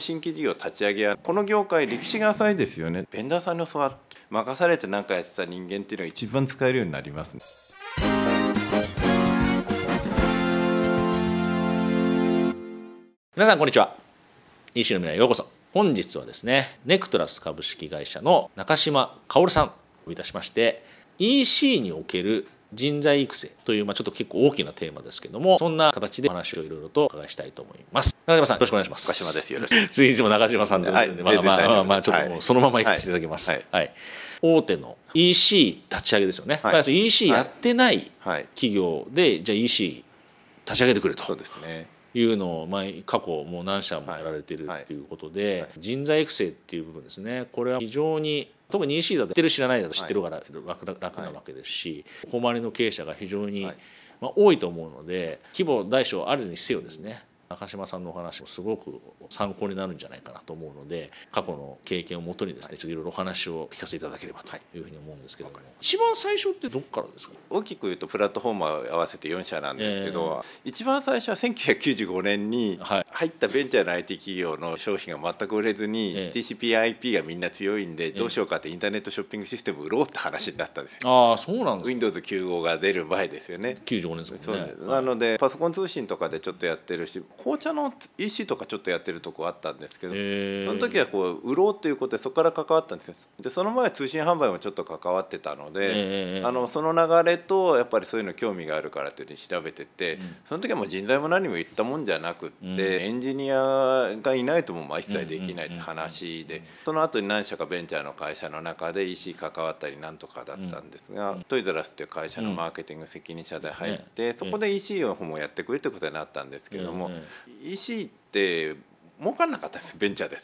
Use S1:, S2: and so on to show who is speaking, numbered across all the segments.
S1: 新規事業立ち上げはこの業界歴史が浅いですよね。ベンダーさんに教わ任されて何かやってた人間っていうのが一番使えるようになります、ね、
S2: 皆さんこんにちは。EC の未来ようこそ。本日はですねネクトラス株式会社の中島薫さんをいたしまして EC における人材育成という、まあ、ちょっと結構大きなテーマですけどもそんな形でお話をいろいろとお伺いしたいと思います。中島さんよろしくお願いします。
S1: 中島です。よろしく
S2: ついつも中島さんということで、はい、まあまあまあ、まあ、ちょっともうそのまま行かせていただきます、はい、はい、大手の EC 立ち上げですよね、はい、EC やってない企業で、じゃあ EC 立ち上げてくれと。
S1: そうですね。
S2: いうのを、まあ、過去もう何社もやられてるっていうことで、人材育成っていう部分ですね。これは非常に特に EC だと知ってる知らないだと知ってるから楽,、楽なわけですし誉れの経営者が非常に、まあ、多いと思うので規模大小あるにせよですね中島さんのお話もすごく参考になるんじゃないかなと思うので過去の経験をもとにですねちょっといろいろお話を聞かせていただければというふうに思うんですけども、一番最初ってどっからですか？
S1: 大きく言うとプラットフォーム合わせて4社なんですけど、えー、一番最初は1995年に入ったベンチャーの IT 企業の商品が全く売れずに、えー、TCPIP がみんな強いんでどうしようかってインターネットショッピングシステム売ろうって話になったんですよ。
S2: ああそうなんです
S1: か。Windows95 が出る前ですよね。
S2: 95年ですね。
S1: なのでパソコン通信とかでちょっとやってるし紅茶の EC とかちょっとやってるとこあったんですけどその時はこう売ろうということでそこから関わったんですでその前は通信販売もちょっと関わってたのであのその流れとやっぱりそういうの興味があるからっていうふうに調べてて、うん、その時はもう人材も何も言ったもんじゃなくって、うん、エンジニアがいないともまあ一切できないって話でその後に何社かベンチャーの会社の中で EC 関わったりなんとかだったんですが、うん、トイザラスっていう会社のマーケティング責任者で入って、そこで EC をもやってくれってことになったんですけども、EC って儲かんなかったです。ベンチャーで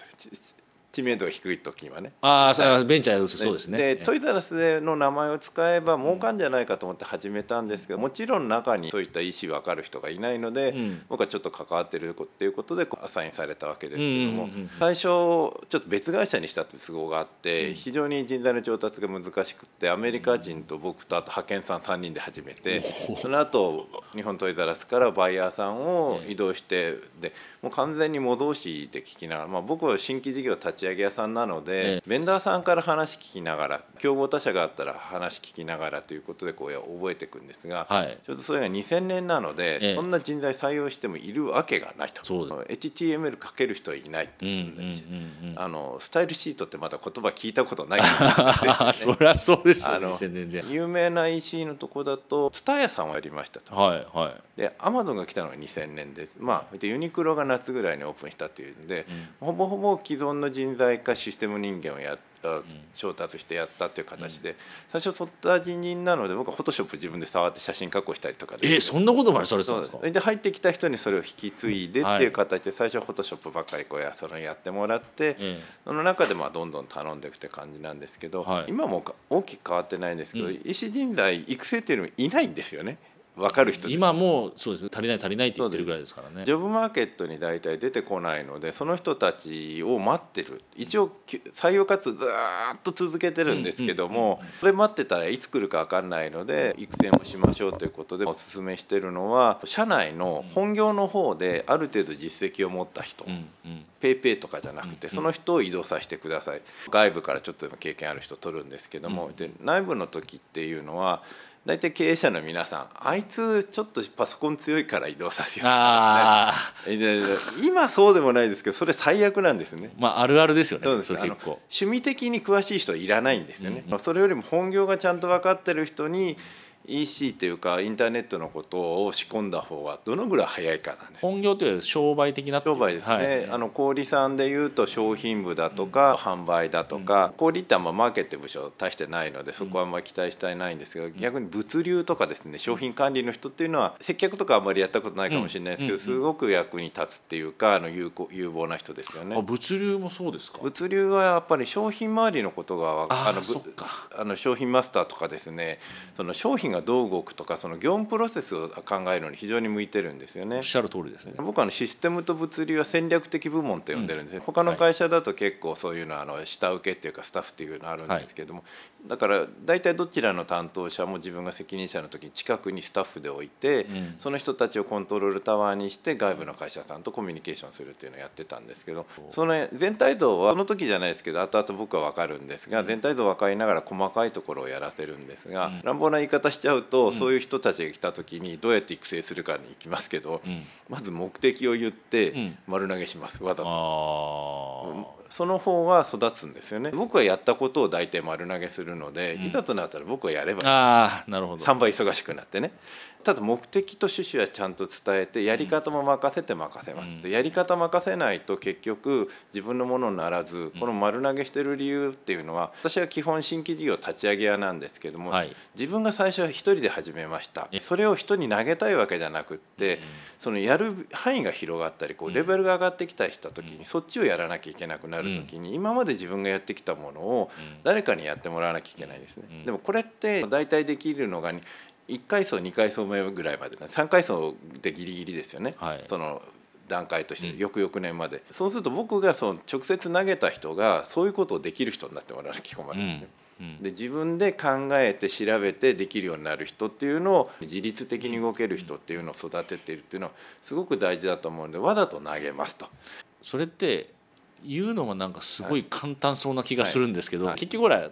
S1: 知名度が低い時はね。
S2: ああ、はい、ベンチャーそうですね。
S1: でトイザらスの名前を使えば儲かんじゃないかと思って始めたんですけどもちろん中にそういった意思分かる人がいないので、うん、僕はちょっと関わってるっていうことでアサインされたわけですけども、最初ちょっと別会社にしたって都合があって、非常に人材の調達が難しくてアメリカ人と僕とあと派遣さん3人で始めて、その後日本トイザらスからバイヤーさんを移動してでもう完全に模造紙で聞きながら、まあ、僕は新規事業立ち上げ屋さんなので、ベンダーさんから話聞きながら競合他社があったら話聞きながらということでこう覚えていくんですが、はい、ちょっとそれが2000年なので、ええ、そんな人材採用してもいるわけがないと。HTML 書ける人はいないって。あのスタイルシートってまだ言葉聞いたことない。ね、
S2: そりゃそうですよ、ね、
S1: 有名な EC のとこだと蔦屋さんをやりましたと。はいはい、でアマゾンが来たのが2000年です。まあユニクロが夏ぐらいにオープンしたっていうんで、うん、ほぼほぼ既存の人材かシステム人間をや調達してやったっていう形で、最初そった人人なので僕はフォトショップ自分で触って写真加工したりとか
S2: でえそんなことまでされてたんですか？
S1: で入ってきた人にそれを引き継いでっていう形で最初フォトショップばっかりこうやそのやってもらって、その中でまあどんどん頼んでいくって感じなんですけど、今も大きく変わってないんですけど、医師人材育成っていうのもいないんですよね。分かる人
S2: 今もそうです足りない足りないって言ってるぐらいですからね。
S1: ジョブマーケットに大体出てこないのでその人たちを待ってる。一応採用活動ずっと続けてるんですけどもそれ待ってたらいつ来るか分かんないので育成もしましょうということでおすすめしてるのは社内の本業の方である程度実績を持った人、ペイペイとかじゃなくてその人を移動させてください。外部からちょっとでも経験ある人取るんですけどもで内部の時っていうのは大体経営者の皆さんあいつちょっとパソコン強いから移動させよう、ね、今そうでもないですけどそれ最悪なんですね。
S2: まああるあるですよね。
S1: そうです結構趣味的に詳しい人はいらないんですよね。うんうん、それよりも本業がちゃんと分かってる人に EC というかインターネットのことを仕込んだ方がどのぐらい早いかなんです
S2: 本業というより商売的な
S1: 商売ですね、はい、あの小売さんでいうと商品部だとか、うん、販売だとか、うん、小売ってあんまマーケット部署大してないのでそこはあんまり期待したいないんですけど、うん、逆に物流とかですね商品管理の人っていうのは接客とかあんまりやったことないかもしれないですけど、すごく役に立つっていうかあの有効有望な人ですよね。
S2: 物流もそうですか？
S1: 物流はやっぱり商品周りのことがあのあの商品マスターとかですねその商品がどう動くとかその業務プロセスを考えるのに非常に向いてるんですよね。おっ
S2: しゃる通りですね。
S1: 僕はあのシステムと物流は戦略的部門と呼んでるんです、うん、他の会社だと結構そういうのはあの下請けっていうかスタッフっていうのあるんですけども、はい、だから大体どちらの担当者も自分が責任者の時に近くにスタッフで置いて、うん、その人たちをコントロールタワーにして外部の会社さんとコミュニケーションするっていうのをやってたんですけどその全体像はその時じゃないですけど後々僕は分かるんですが全体像分かりながら細かいところをやらせるんですが、うん、乱暴な言い方しちゃうと、そういう人たちが来た時にどうやって育成するかに行きますけど、まず目的を言って丸投げします、わざと。その方が育つんですよね。僕はやったことを大体丸投げするので、いざとなったら僕はやればいい。
S2: あなるほど。
S1: 3倍忙しくなってね。ただ目的と趣旨はちゃんと伝えてやり方も任せて任せます、うん、やり方任せないと結局自分のものにならずこの丸投げしてる理由っていうのは私は基本新規事業立ち上げ屋なんですけども、はい、自分が最初は一人で始めました。それを人に投げたいわけじゃなくって、そのやる範囲が広がったりこうレベルが上がってきた人時にそっちをやらなきゃいけなくなる時に今まで自分がやってきたものを誰かにやってもらわなきゃいけないですね。でもこれって大体できるのが1階層2階層目ぐらいまで3階層でギリギリですよね、はい、その段階として翌々年まで、うん、そうすると僕がその直接投げた人がそういうことをできる人になってもらわなきゃ困るんですよ。うん。うん、で自分で考えて調べてできるようになる人っていうのを自律的に動ける人っていうのを育てているっていうのはすごく大事だと思うんでわざと投げますと。
S2: それって言うのはなんかすごい簡単そうな気がするんですけど、結局ほら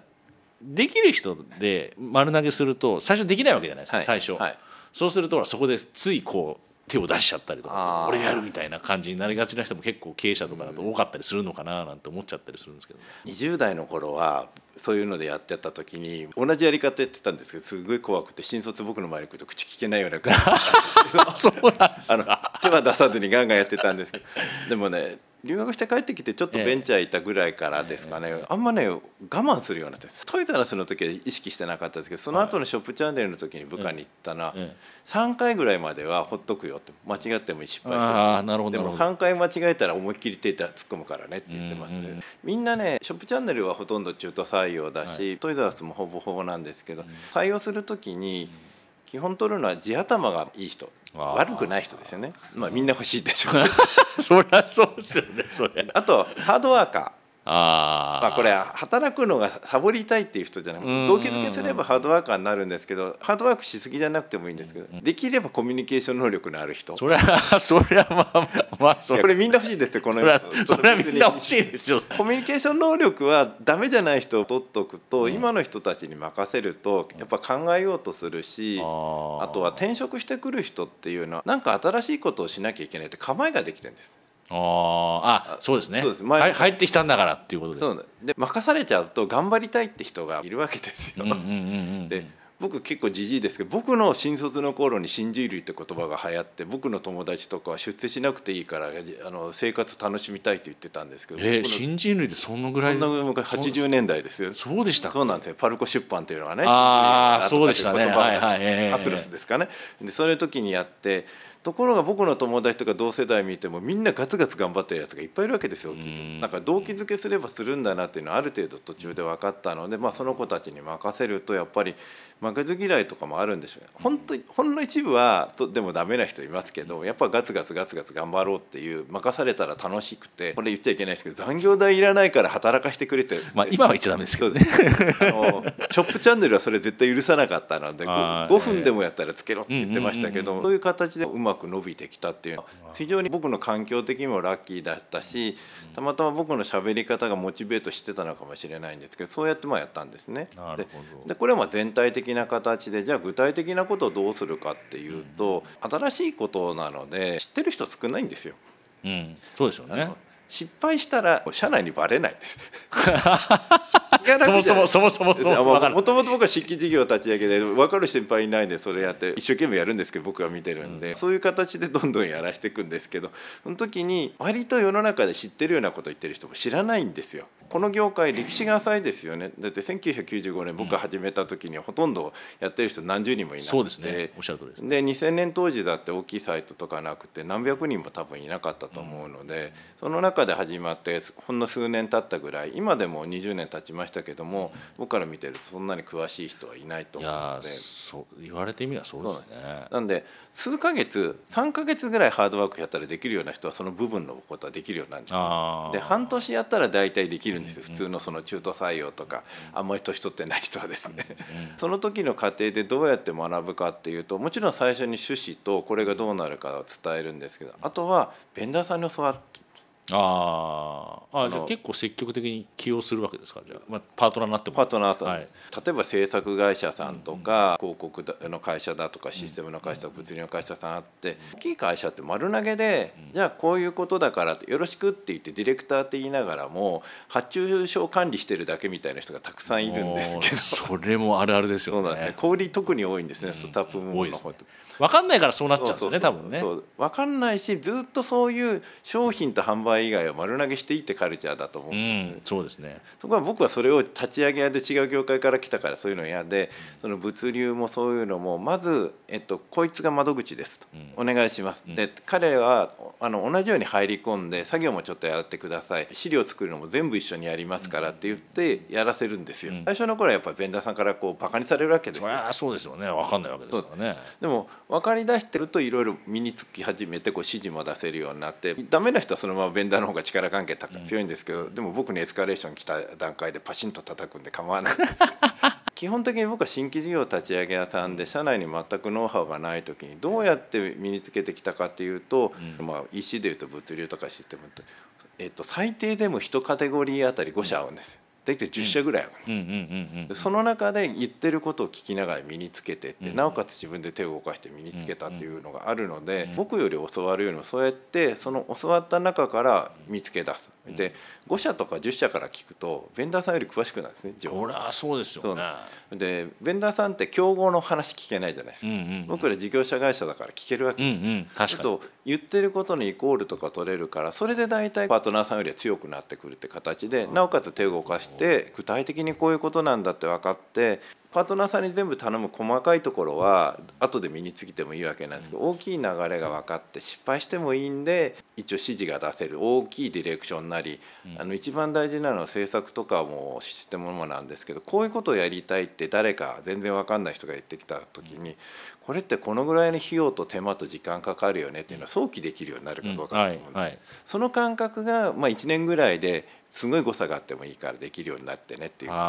S2: できる人で丸投げすると最初できないわけじゃないですか、はい、最初、はい、そうするとそこでついこう手を出しちゃったりとか俺やるみたいな感じになりがちな人も結構経営者とかだと多かったりするのかななんて思っちゃったりするんですけど、
S1: 20代の頃はそういうのでやってた時に同じやり方やってたんですけどすごい怖くて新卒僕の前に来ると口聞けないような感
S2: じ。そうなんですあの
S1: 手は出さずにガンガンやってたんですけどでもね留学して帰ってきてちょっとベンチャーいたぐらいからですかね、えあんまね我慢するようになってトイザらスの時は意識してなかったですけどその後のショップチャンネルの時に部下に言ったのは、3回ぐらいまではほっとくよって間違っても失敗してもでも3回間違えたら思いっきり手突っ込むからねって言ってますね、みんなねショップチャンネルはほとんど中途採用だし、はい、トイザらスもほぼほぼなんですけど、採用する時に基本取るのは地頭がいい人。悪くない人ですよね。まあみんな欲しいでしょう
S2: そりゃそうですよねそれ
S1: あとハードワーカーあまあこれ働くのがサボりたいっていう人じゃなくて動機づけすればハードワーカーになるんですけどハードワークしすぎじゃなくてもいいんですけどできればコミュニケーション能力のある人。
S2: それは それはまあまあ
S1: それこれみんな欲しいですよこの
S2: それはみんな欲しいですよ。
S1: コミュニケーション能力はダメじゃない人を取っとくと、今の人たちに任せるとやっぱ考えようとするしあとは転職してくる人っていうのは何か新しいことをしなきゃいけないって構えができてるんです
S2: ああそうですね。そうです。前入ってきたんだからっていうことで。
S1: そうで任されちゃうと頑張りたいって人がいるわけですよ。で僕結構じじいですけど僕の新卒の頃に新人類って言葉が流行って僕の友達とかは出世しなくていいからあの生活楽しみたいって言ってたんですけど、
S2: えー、新人類ってそんなぐらい
S1: そんな昔80年代ですよ。
S2: そうでした。
S1: そうなんですよ。パルコ出版っていうのがね
S2: ああそうでしたね。はいはい、
S1: えー、アクロスですかね。でそういう時にやってところが僕の友達とか同世代見てもみんなガツガツ頑張ってるやつがいっぱいいるわけですよ。なんか動機づけすればするんだなっていうのはある程度途中で分かったので、まあ、その子たちに任せるとやっぱり負けず嫌いとかもあるんでしょうね。本当ほんの一部はとでもダメな人いますけどやっぱガツガツガツガツ頑張ろうっていう任されたら楽しくてこれ言っちゃいけないですけど残業代いらないから働かしてくれて
S2: まあ今は言っちゃダメですけどね。
S1: あのショップチャンネルはそれ絶対許さなかったので 5, 5分でもやったらつけろって言ってましたけどそういう形でうまく伸びてきたっていうの。は非常に僕の環境的にもラッキーだったしたまたま僕の喋り方がモチベートしてたのかもしれないんですけどそうやってまあやったんですね。でこれはまあ全体的な形でじゃあ具体的なことをどうするかっていうと、新しいことなので知ってる人少ないんですよ。
S2: うん、そうですよね。
S1: 失敗したら社内にバレないです
S2: そもそもそもそもそも
S1: もともと僕は新規事業立ち上げで分かる先輩いないんでそれやって一生懸命やるんですけど僕は見てるんで、うん、そういう形でどんどんやらしていくんですけどその時に割と世の中で知ってるようなこと言ってる人も知らないんですよ。この業界歴史が浅いですよね。だって1995年僕が始めた時にはほとんどやってる人何十人もいなくて。そうですね。おっしゃる通りです。で2000年当時だって大きいサイトとかなくて何百人も多分いなかったと思うので、うん、その中で始まってほんの数年経ったぐらい今でも20年経ちまましたけども、僕から見てるとそんなに詳しい人はいないと思うので。
S2: そう言われてみればそうですね。
S1: なんで数ヶ月3ヶ月ぐらいハードワークやったらできるような人はその部分のことはできるようになるんですで半年やったら大体できるんです。よ、普通のその中途採用とかあんまり年取ってない人はですね、その時の過程でどうやって学ぶかっていうともちろん最初に趣旨とこれがどうなるかを伝えるんですけどあとはベンダーさんに教わる。
S2: ああじゃあ結構積極的に起用するわけですかじゃあ、まあ、パートナーになっても。
S1: パートナーさん、はい、例えば制作会社さんとか、うん。うん、広告の会社だとかシステムの会社、うん、物流の会社さんあって大きい会社って丸投げで、うん、じゃあこういうことだからよろしくって言ってディレクターって言いながらも発注書を管理してるだけみたいな人がたくさんいるんですけど。
S2: それもあるあるですよね。そうですね。
S1: 小売特に多いんですね、スタッフ部門の
S2: 方と。分かんないからそうなっちゃうんですよね多分。ね
S1: 分かんないしずっとそういう商品と販売以外を丸投げしていいってカルチャーだと思うんです、
S2: ね、うん、そうですね。
S1: ところが僕はそれを立ち上げ屋で違う業界から来たからそういうの嫌で、その物流もそういうのもまず、えっと、こいつが窓口ですと、うん、お願いします、うん、で彼はあの同じように入り込んで作業もちょっとやってください。資料作るのも全部一緒にやりますからって言ってやらせるんですよ、最初の頃はやっぱりベンダーさんからこうバカにされるわけですよ。
S2: そうですよね。分かんないわけですからね。
S1: でも分かりだしてるといろいろ身につき始めてこう指示も出せるようになってダメな人はそのままベンダーの方が力関係強いんですけど、でも僕にエスカレーション来た段階でパシンと叩くんで構わない 基本的に僕は新規事業立ち上げ屋さんで社内に全くノウハウがない時にどうやって身につけてきたかっていうと、うん、まあ、EC でいうと物流とかシステムと、えっと、最低でも1カテゴリーあたり5社合うんですよ。大体10社ぐらいあるその中で言ってることを聞きながら身につけてって、なおかつ自分で手を動かして身につけたっていうのがあるので、僕より教わるよりもそうやってその教わった中から見つけ出す。で5社とか10社から聞くとベンダーさんより詳しくなるんですね
S2: これはそうですよね。
S1: でベンダーさんって競合の話聞けないじゃないですか、僕ら事業者会社だから聞けるわけです、うんうん、確かに。と言ってることにイコールとか取れるからそれで大体パートナーさんよりは強くなってくるって形でなおかつ手を動かして具体的にこういうことなんだって分かってパートナーさんに全部頼む細かいところは後で身につけてもいいわけなんですけど大きい流れが分かって失敗してもいいんで一応指示が出せる大きいディレクションなりあの一番大事なのは制作とかもシステムもなんですけどこういうことをやりたいって誰か全然分かんない人が言ってきた時にこれってこのぐらいの費用と手間と時間かかるよねっていうのは早期できるようになるかどうかだと思う、その感覚がまあ1年ぐらいですごい誤差があってもいいからできるようになってねっていうことで。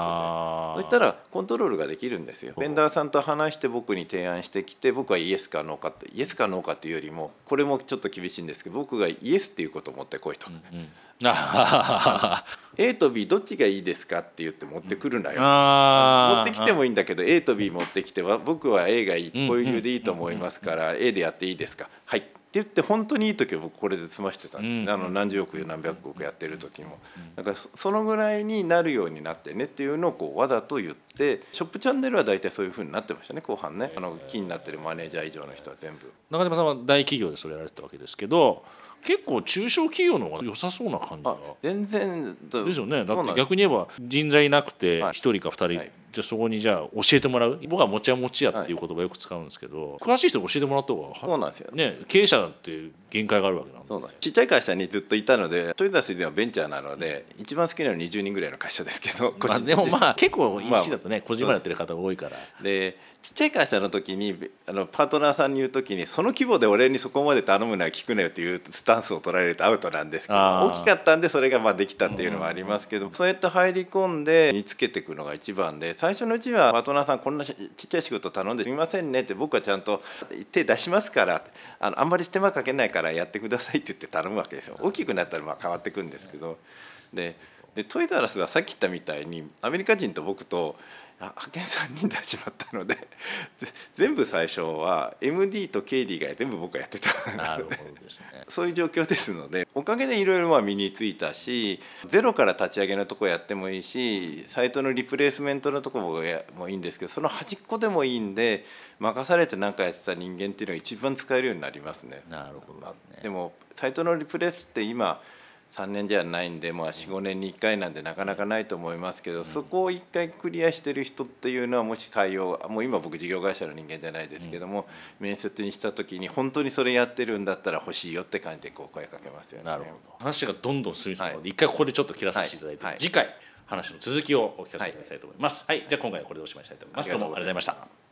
S1: そういったらコントロールができるんですよ。ベンダーさんと話して僕に提案してきて僕はイエスかノーかってイエスかノーかっていうよりもこれもちょっと厳しいんですけど僕がイエスっていうことを持ってこいと。うんうん。A と B どっちがいいですかって言って持ってくるなよ、持ってきてもいいんだけど A と B 持ってきては僕は A がいいこういう理由でいいと思いますから A でやっていいですか。はい言って本当にいい時は僕これで済ましてたんです、うん、あの何十億何百億やってる時も。だからそのぐらいになるようになってねっていうのをこうわざと言ってショップチャンネルは大体そういうふうになってましたね後半ね。あの気になってるマネージャー以上の人は全部。
S2: 中島さんは大企業でそれやられてたわけですけど結構中小企業の方が良さそうな感じが。
S1: 全然
S2: ですよね。だって逆に言えば人材なくて1人か2人、はいじゃあそこにじゃあ教えてもらう？僕は持ちは持ちやっていう言葉よく使うんですけど、はい、詳しい人に教えてもらった方が
S1: そうなんですよ。
S2: ね経営者だって限界があるわけなん
S1: そうなんですちっちゃい会社にずっといたのでトヨタスではベンチャーなので、うん、一番好きなのは20人ぐらいの会社ですけど、
S2: まあ、でもまあ結構 EC だとね、個人まやってる方が多いから。
S1: でちっちゃい会社の時にあのパートナーさんに言う時にその規模で俺にそこまで頼むのは聞くなよっていうスタンスを取られるとアウトなんですけど大きかったんでそれがまあできたっていうのはありますけど、そうやって入り込んで見つけていくのが一番で最初のうちはパートナーさんこんなちっちゃい仕事頼んですみませんねって僕はちゃんと手出しますからあのあんまり手間かけないからやってくださいって言って頼むわけですよ。大きくなったらまあ変わってくるんですけど。ででトイザらスはさっき言ったみたいにアメリカ人と僕と派遣3人で始まったので 全部最初は MD と KD が全部僕がやってた。
S2: なるほどですね。
S1: そういう状況ですのでおかげでいろいろ身についたしゼロから立ち上げのとこやってもいいしサイトのリプレイスメントのとこもいいんですけどその端っこでもいいんで任されて何かやってた人間っていうのが一番使えるようになりますね。
S2: なるほどで、ね、
S1: でもサイトのリプレイスって今3年じゃないんで、まあ、45年に1回なんでなかなかないと思いますけど、そこを1回クリアしてる人っていうのはもし採用もう今僕事業会社の人間じゃないですけども、面接にした時に本当にそれやってるんだったら欲しいよって感じでこう声かけますよね。
S2: なるほど。話がどんどん進みそうなので、はい、一回ここでちょっと切らさせていただいて、はい。はい、次回話の続きをお聞かせいただきたいと思います。はい、はい、じゃあ今回はこれでおしまいしたいと思います。どうもありがとうございました。